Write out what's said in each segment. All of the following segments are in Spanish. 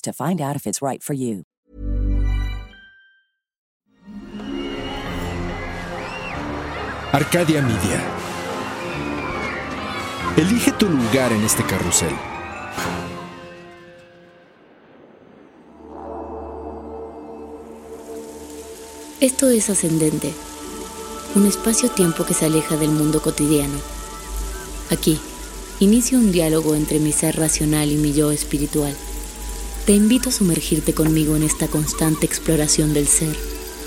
to find out if it's right for you. Arcadia Media. Elige tu lugar en este carrusel. Esto es ascendente, un espacio-tiempo que se aleja del mundo cotidiano. Aquí, inicio un diálogo entre mi ser racional y mi yo espiritual. Te invito a sumergirte conmigo en esta constante exploración del ser,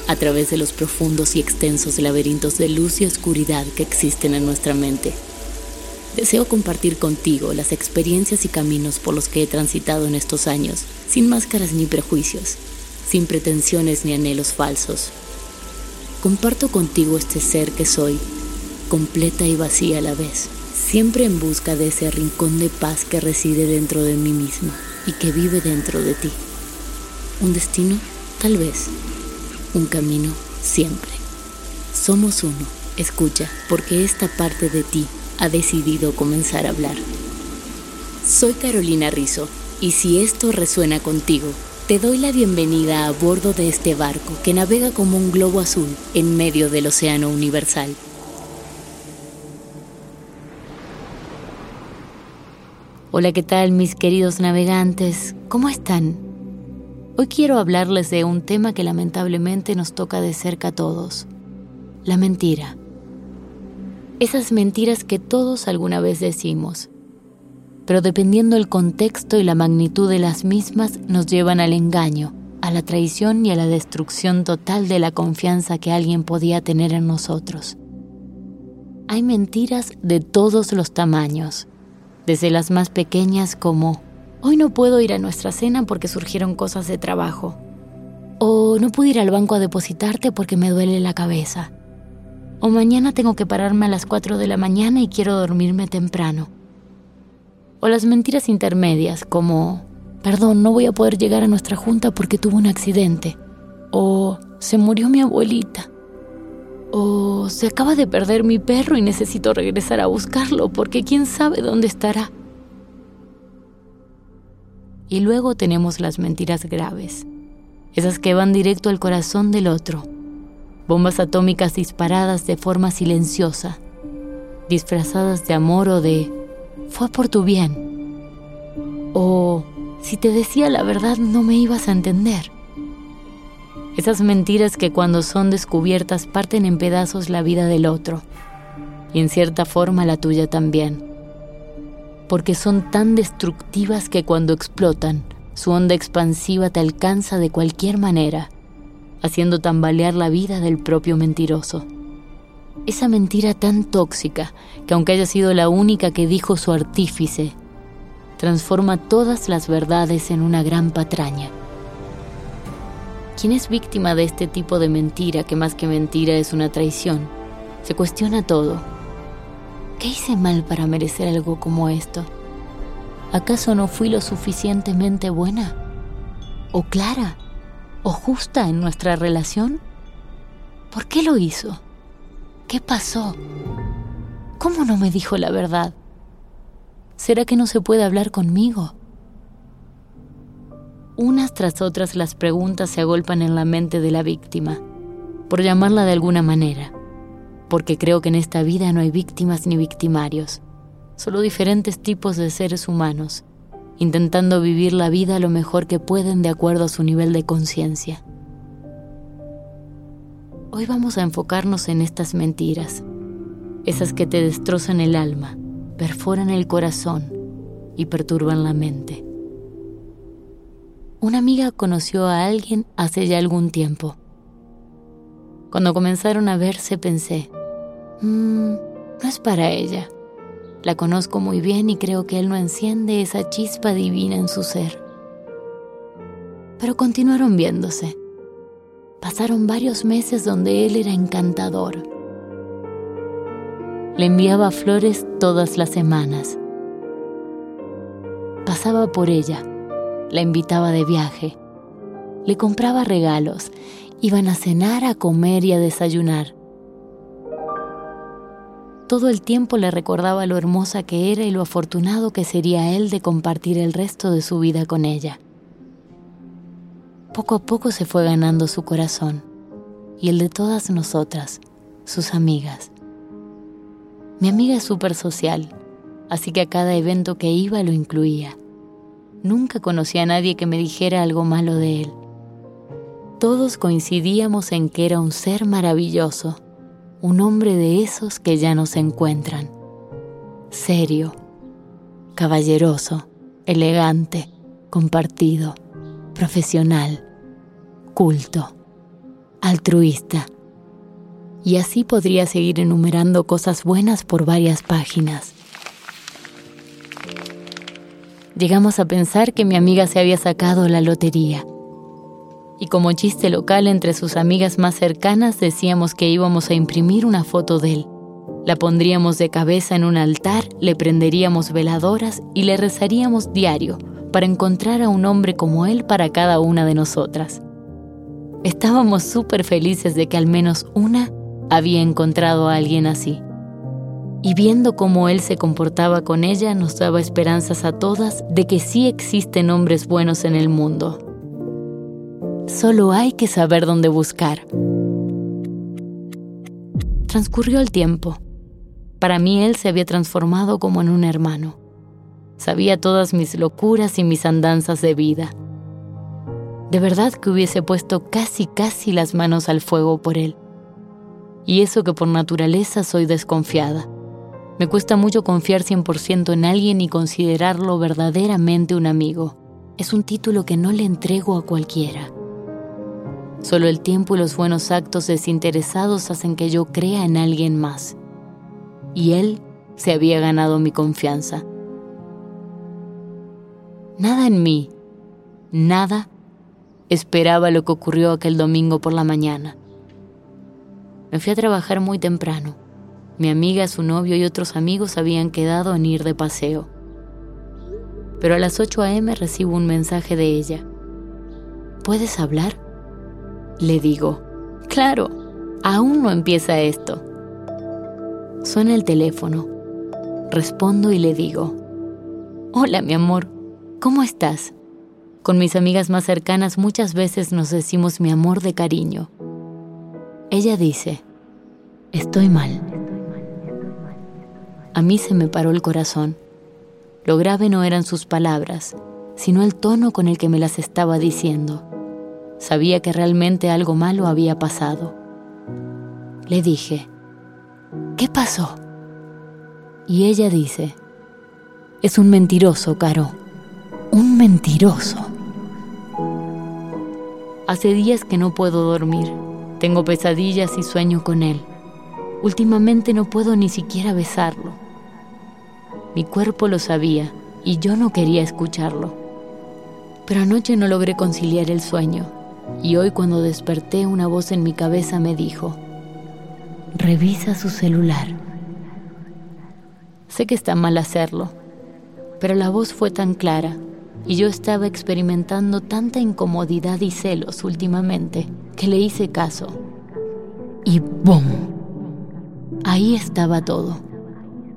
a través de los profundos y extensos laberintos de luz y oscuridad que existen en nuestra mente. Deseo compartir contigo las experiencias y caminos por los que he transitado en estos años, sin máscaras ni prejuicios, sin pretensiones ni anhelos falsos. Comparto contigo este ser que soy, completa y vacía a la vez, siempre en busca de ese rincón de paz que reside dentro de mí misma y que vive dentro de ti. Un destino, tal vez. Un camino, siempre. Somos uno. Escucha, porque esta parte de ti ha decidido comenzar a hablar. Soy Carolina Rizzo, y si esto resuena contigo, te doy la bienvenida a bordo de este barco que navega como un globo azul en medio del océano universal. Hola, ¿qué tal mis queridos navegantes? ¿Cómo están? Hoy quiero hablarles de un tema que lamentablemente nos toca de cerca a todos, la mentira. Esas mentiras que todos alguna vez decimos, pero dependiendo el contexto y la magnitud de las mismas nos llevan al engaño, a la traición y a la destrucción total de la confianza que alguien podía tener en nosotros. Hay mentiras de todos los tamaños desde las más pequeñas como, hoy no puedo ir a nuestra cena porque surgieron cosas de trabajo, o no pude ir al banco a depositarte porque me duele la cabeza, o mañana tengo que pararme a las 4 de la mañana y quiero dormirme temprano, o las mentiras intermedias como, perdón, no voy a poder llegar a nuestra junta porque tuve un accidente, o se murió mi abuelita. O se acaba de perder mi perro y necesito regresar a buscarlo porque quién sabe dónde estará. Y luego tenemos las mentiras graves, esas que van directo al corazón del otro, bombas atómicas disparadas de forma silenciosa, disfrazadas de amor o de fue por tu bien. O si te decía la verdad no me ibas a entender. Esas mentiras que cuando son descubiertas parten en pedazos la vida del otro y en cierta forma la tuya también. Porque son tan destructivas que cuando explotan, su onda expansiva te alcanza de cualquier manera, haciendo tambalear la vida del propio mentiroso. Esa mentira tan tóxica que aunque haya sido la única que dijo su artífice, transforma todas las verdades en una gran patraña quien es víctima de este tipo de mentira, que más que mentira es una traición, se cuestiona todo. ¿Qué hice mal para merecer algo como esto? ¿Acaso no fui lo suficientemente buena? ¿O clara? ¿O justa en nuestra relación? ¿Por qué lo hizo? ¿Qué pasó? ¿Cómo no me dijo la verdad? ¿Será que no se puede hablar conmigo? Unas tras otras las preguntas se agolpan en la mente de la víctima, por llamarla de alguna manera, porque creo que en esta vida no hay víctimas ni victimarios, solo diferentes tipos de seres humanos, intentando vivir la vida lo mejor que pueden de acuerdo a su nivel de conciencia. Hoy vamos a enfocarnos en estas mentiras, esas que te destrozan el alma, perforan el corazón y perturban la mente. Una amiga conoció a alguien hace ya algún tiempo. Cuando comenzaron a verse pensé, mmm, no es para ella. La conozco muy bien y creo que él no enciende esa chispa divina en su ser. Pero continuaron viéndose. Pasaron varios meses donde él era encantador. Le enviaba flores todas las semanas. Pasaba por ella, la invitaba de viaje, le compraba regalos, iban a cenar, a comer y a desayunar. Todo el tiempo le recordaba lo hermosa que era y lo afortunado que sería él de compartir el resto de su vida con ella. Poco a poco se fue ganando su corazón y el de todas nosotras, sus amigas. Mi amiga es súper social, así que a cada evento que iba lo incluía. Nunca conocí a nadie que me dijera algo malo de él. Todos coincidíamos en que era un ser maravilloso un hombre de esos que ya no se encuentran. Serio, caballeroso, elegante, compartido, profesional, culto, altruista. Y así podría seguir enumerando cosas buenas por varias páginas. Llegamos a pensar que mi amiga se había sacado la lotería y como chiste local entre sus amigas más cercanas decíamos que íbamos a imprimir una foto de él. La pondríamos de cabeza en un altar, le prenderíamos veladoras y le rezaríamos diario para encontrar a un hombre como él para cada una de nosotras. Estábamos súper felices de que al menos una había encontrado a alguien así. Y viendo cómo él se comportaba con ella nos daba esperanzas a todas de que sí existen hombres buenos en el mundo Solo hay que saber dónde buscar. Transcurrió el tiempo. Para mí él se había transformado como en un hermano. Sabía todas mis locuras y mis andanzas de vida. De verdad que hubiese puesto casi casi las manos al fuego por él. Y eso que por naturaleza soy desconfiada. Me cuesta mucho confiar 100% en alguien y considerarlo verdaderamente un amigo. Es un título que no le entrego a cualquiera. Solo el tiempo y los buenos actos desinteresados hacen que yo crea en alguien más. Y él se había ganado mi confianza. Nada en mí, nada, esperaba lo que ocurrió aquel domingo por la mañana. Me fui a trabajar muy temprano. Mi amiga, su novio y otros amigos habían quedado en ir de paseo. Pero a las 8 a.m. recibo un mensaje de ella. ¿Puedes hablar? Le digo, claro, aún no empieza esto. Suena el teléfono. Respondo y le digo, hola mi amor, ¿cómo estás? Con mis amigas más cercanas muchas veces nos decimos mi amor de cariño. Ella dice, estoy mal. A mí se me paró el corazón. Lo grave no eran sus palabras, sino el tono con el que me las estaba diciendo. Sabía que realmente algo malo había pasado. Le dije, ¿qué pasó? Y ella dice, es un mentiroso, Caro, un mentiroso. Hace días que no puedo dormir, tengo pesadillas y sueño con él. Últimamente no puedo ni siquiera besarlo. Mi cuerpo lo sabía y yo no quería escucharlo. Pero anoche no logré conciliar el sueño y hoy cuando desperté una voz en mi cabeza me dijo, revisa su celular. Sé que está mal hacerlo, pero la voz fue tan clara y yo estaba experimentando tanta incomodidad y celos últimamente que le hice caso. Y ¡boom! Ahí estaba todo,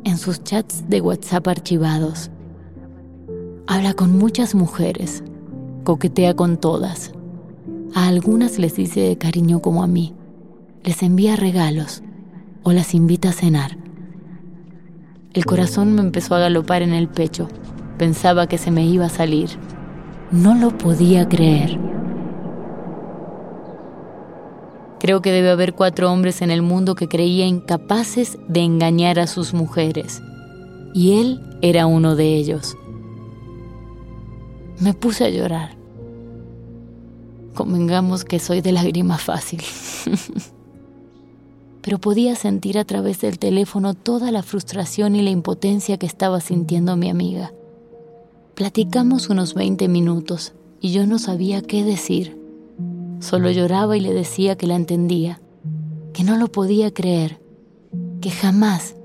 en sus chats de WhatsApp archivados. Habla con muchas mujeres, coquetea con todas a algunas les dice de cariño como a mí. Les envía regalos o las invita a cenar. El corazón me empezó a galopar en el pecho Pensaba que se me iba a salir. No lo podía creer. Creo que debe haber cuatro hombres en el mundo que creían incapaces de engañar a sus mujeres. Y él era uno de ellos. Me puse a llorar. Convengamos que soy de lágrima fácil. Pero podía sentir a través del teléfono toda la frustración y la impotencia que estaba sintiendo mi amiga. Platicamos unos 20 minutos y yo no sabía qué decir. Solo lloraba y le decía que la entendía, que no lo podía creer, que jamás,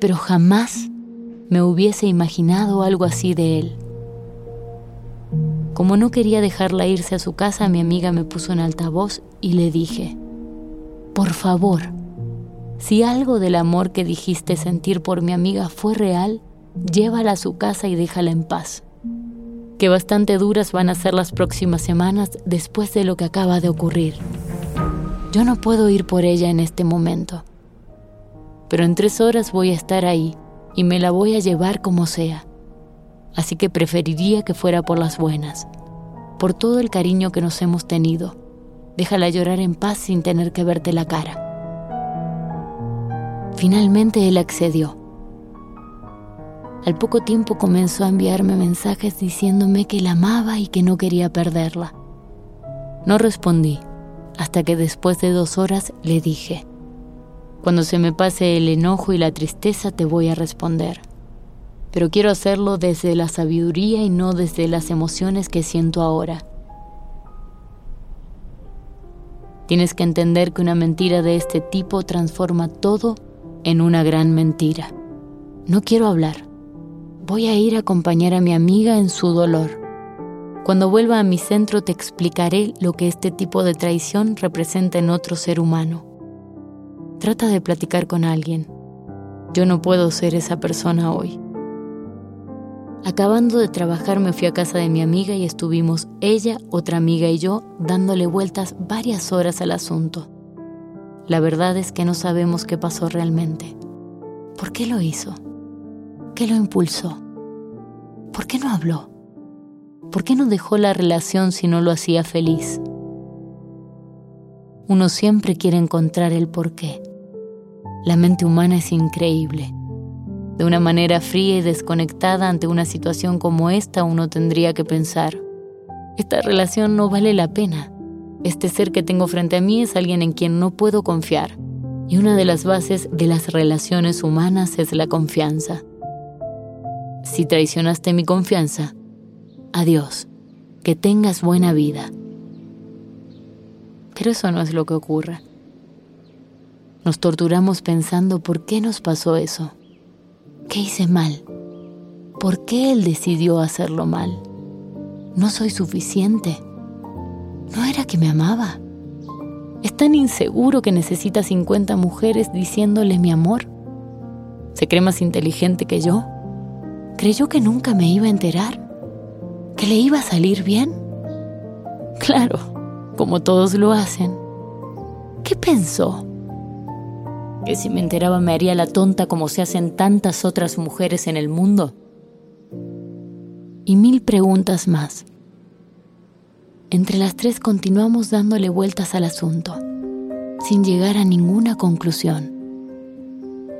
pero jamás me hubiese imaginado algo así de él. Como no quería dejarla irse a su casa, mi amiga me puso en altavoz y le dije, por favor, si algo del amor que dijiste sentir por mi amiga fue real, llévala a su casa y déjala en paz que bastante duras van a ser las próximas semanas después de lo que acaba de ocurrir. Yo no puedo ir por ella en este momento, pero en tres horas voy a estar ahí y me la voy a llevar como sea. Así que preferiría que fuera por las buenas, por todo el cariño que nos hemos tenido. Déjala llorar en paz sin tener que verte la cara. Finalmente él accedió al poco tiempo comenzó a enviarme mensajes diciéndome que la amaba y que no quería perderla. No respondí, hasta que después de dos horas le dije, cuando se me pase el enojo y la tristeza te voy a responder, pero quiero hacerlo desde la sabiduría y no desde las emociones que siento ahora. Tienes que entender que una mentira de este tipo transforma todo en una gran mentira. No quiero hablar. Voy a ir a acompañar a mi amiga en su dolor. Cuando vuelva a mi centro te explicaré lo que este tipo de traición representa en otro ser humano. Trata de platicar con alguien. Yo no puedo ser esa persona hoy. Acabando de trabajar me fui a casa de mi amiga y estuvimos ella, otra amiga y yo dándole vueltas varias horas al asunto. La verdad es que no sabemos qué pasó realmente. ¿Por qué lo hizo? Qué lo impulsó? ¿Por qué no habló? ¿Por qué no dejó la relación si no lo hacía feliz? Uno siempre quiere encontrar el por qué. La mente humana es increíble. De una manera fría y desconectada ante una situación como esta, uno tendría que pensar, esta relación no vale la pena. Este ser que tengo frente a mí es alguien en quien no puedo confiar. Y una de las bases de las relaciones humanas es la confianza. Si traicionaste mi confianza, adiós, que tengas buena vida. Pero eso no es lo que ocurre. Nos torturamos pensando por qué nos pasó eso. ¿Qué hice mal? ¿Por qué él decidió hacerlo mal? ¿No soy suficiente? ¿No era que me amaba? ¿Es tan inseguro que necesita 50 mujeres diciéndole mi amor? ¿Se cree más inteligente que yo? Creyó que nunca me iba a enterar, que le iba a salir bien. Claro, como todos lo hacen. ¿Qué pensó? ¿Que si me enteraba me haría la tonta como se hacen tantas otras mujeres en el mundo? Y mil preguntas más. Entre las tres continuamos dándole vueltas al asunto, sin llegar a ninguna conclusión.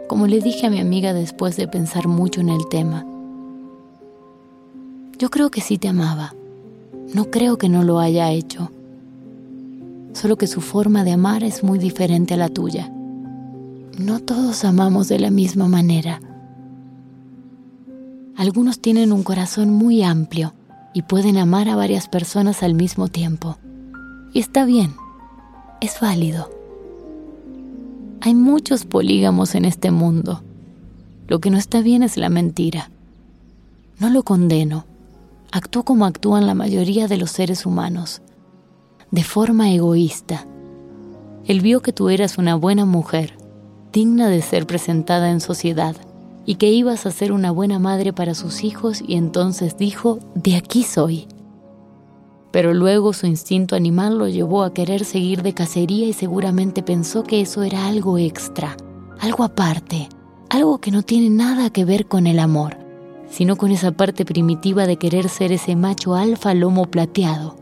Como le dije a mi amiga después de pensar mucho en el tema, yo creo que sí te amaba. No creo que no lo haya hecho. Solo que su forma de amar es muy diferente a la tuya. No todos amamos de la misma manera. Algunos tienen un corazón muy amplio y pueden amar a varias personas al mismo tiempo. Y está bien, es válido. Hay muchos polígamos en este mundo. Lo que no está bien es la mentira. No lo condeno, actuó como actúan la mayoría de los seres humanos, de forma egoísta. Él vio que tú eras una buena mujer, digna de ser presentada en sociedad, y que ibas a ser una buena madre para sus hijos y entonces dijo, de aquí soy. Pero luego su instinto animal lo llevó a querer seguir de cacería y seguramente pensó que eso era algo extra, algo aparte, algo que no tiene nada que ver con el amor sino con esa parte primitiva de querer ser ese macho alfa lomo plateado.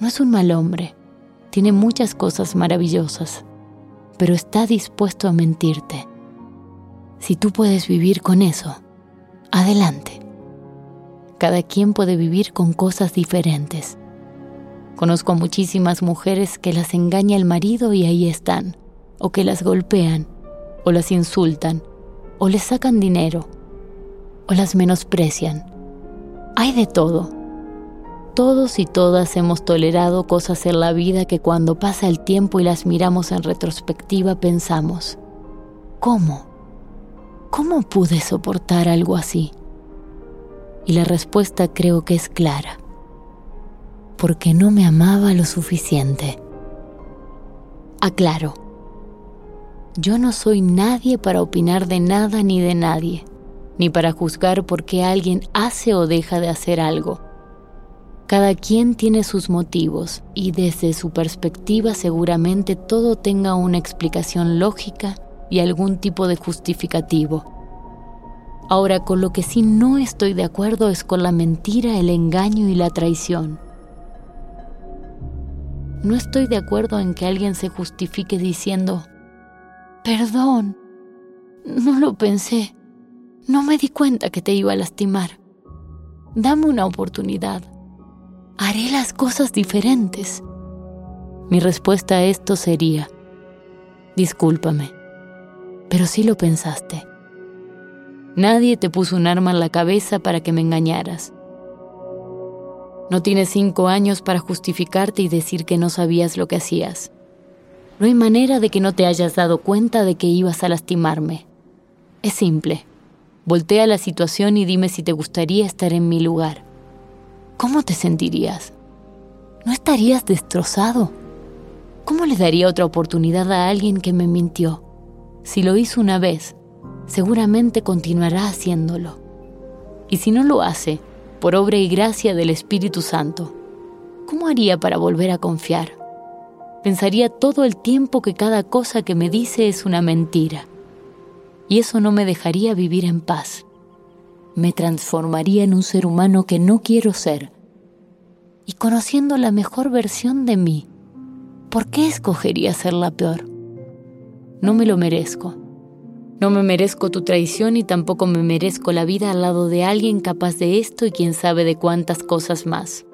No es un mal hombre, tiene muchas cosas maravillosas, pero está dispuesto a mentirte. Si tú puedes vivir con eso, adelante. Cada quien puede vivir con cosas diferentes. Conozco muchísimas mujeres que las engaña el marido y ahí están, o que las golpean, o las insultan, o les sacan dinero, o las menosprecian. Hay de todo. Todos y todas hemos tolerado cosas en la vida que cuando pasa el tiempo y las miramos en retrospectiva pensamos, ¿cómo? ¿Cómo pude soportar algo así? Y la respuesta creo que es clara. Porque no me amaba lo suficiente. Aclaro. Yo no soy nadie para opinar de nada ni de nadie ni para juzgar por qué alguien hace o deja de hacer algo. Cada quien tiene sus motivos y desde su perspectiva seguramente todo tenga una explicación lógica y algún tipo de justificativo. Ahora, con lo que sí no estoy de acuerdo es con la mentira, el engaño y la traición. No estoy de acuerdo en que alguien se justifique diciendo, perdón, no lo pensé. No me di cuenta que te iba a lastimar. Dame una oportunidad. Haré las cosas diferentes. Mi respuesta a esto sería, discúlpame, pero sí lo pensaste. Nadie te puso un arma en la cabeza para que me engañaras. No tienes cinco años para justificarte y decir que no sabías lo que hacías. No hay manera de que no te hayas dado cuenta de que ibas a lastimarme. Es simple. Voltea la situación y dime si te gustaría estar en mi lugar. ¿Cómo te sentirías? ¿No estarías destrozado? ¿Cómo le daría otra oportunidad a alguien que me mintió? Si lo hizo una vez, seguramente continuará haciéndolo. Y si no lo hace, por obra y gracia del Espíritu Santo, ¿cómo haría para volver a confiar? Pensaría todo el tiempo que cada cosa que me dice es una mentira y eso no me dejaría vivir en paz. Me transformaría en un ser humano que no quiero ser. Y conociendo la mejor versión de mí, ¿por qué escogería ser la peor? No me lo merezco. No me merezco tu traición y tampoco me merezco la vida al lado de alguien capaz de esto y quién sabe de cuántas cosas más.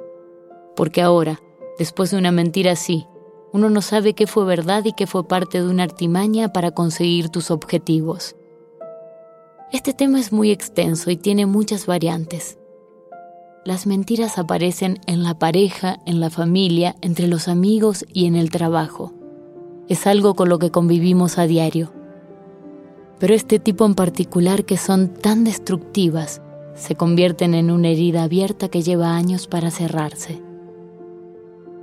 Porque ahora, después de una mentira así, uno no sabe qué fue verdad y qué fue parte de una artimaña para conseguir tus objetivos. Este tema es muy extenso y tiene muchas variantes. Las mentiras aparecen en la pareja, en la familia, entre los amigos y en el trabajo. Es algo con lo que convivimos a diario. Pero este tipo en particular que son tan destructivas se convierten en una herida abierta que lleva años para cerrarse.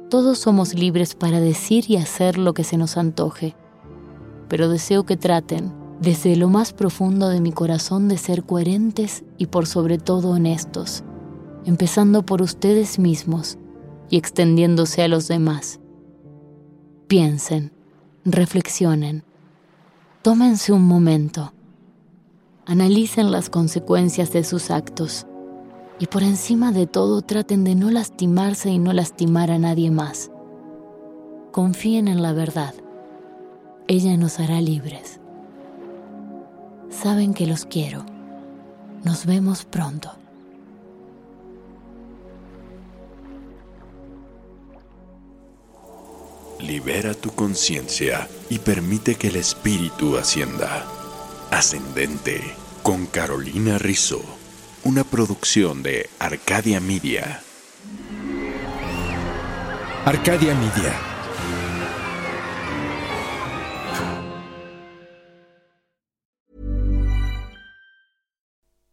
Todos somos libres para decir y hacer lo que se nos antoje, pero deseo que traten desde lo más profundo de mi corazón de ser coherentes y por sobre todo honestos, empezando por ustedes mismos y extendiéndose a los demás. Piensen, reflexionen, tómense un momento, analicen las consecuencias de sus actos y por encima de todo traten de no lastimarse y no lastimar a nadie más. Confíen en la verdad. Ella nos hará libres saben que los quiero. Nos vemos pronto. Libera tu conciencia y permite que el espíritu ascienda. Ascendente con Carolina Rizzo. Una producción de Arcadia Media. Arcadia Media.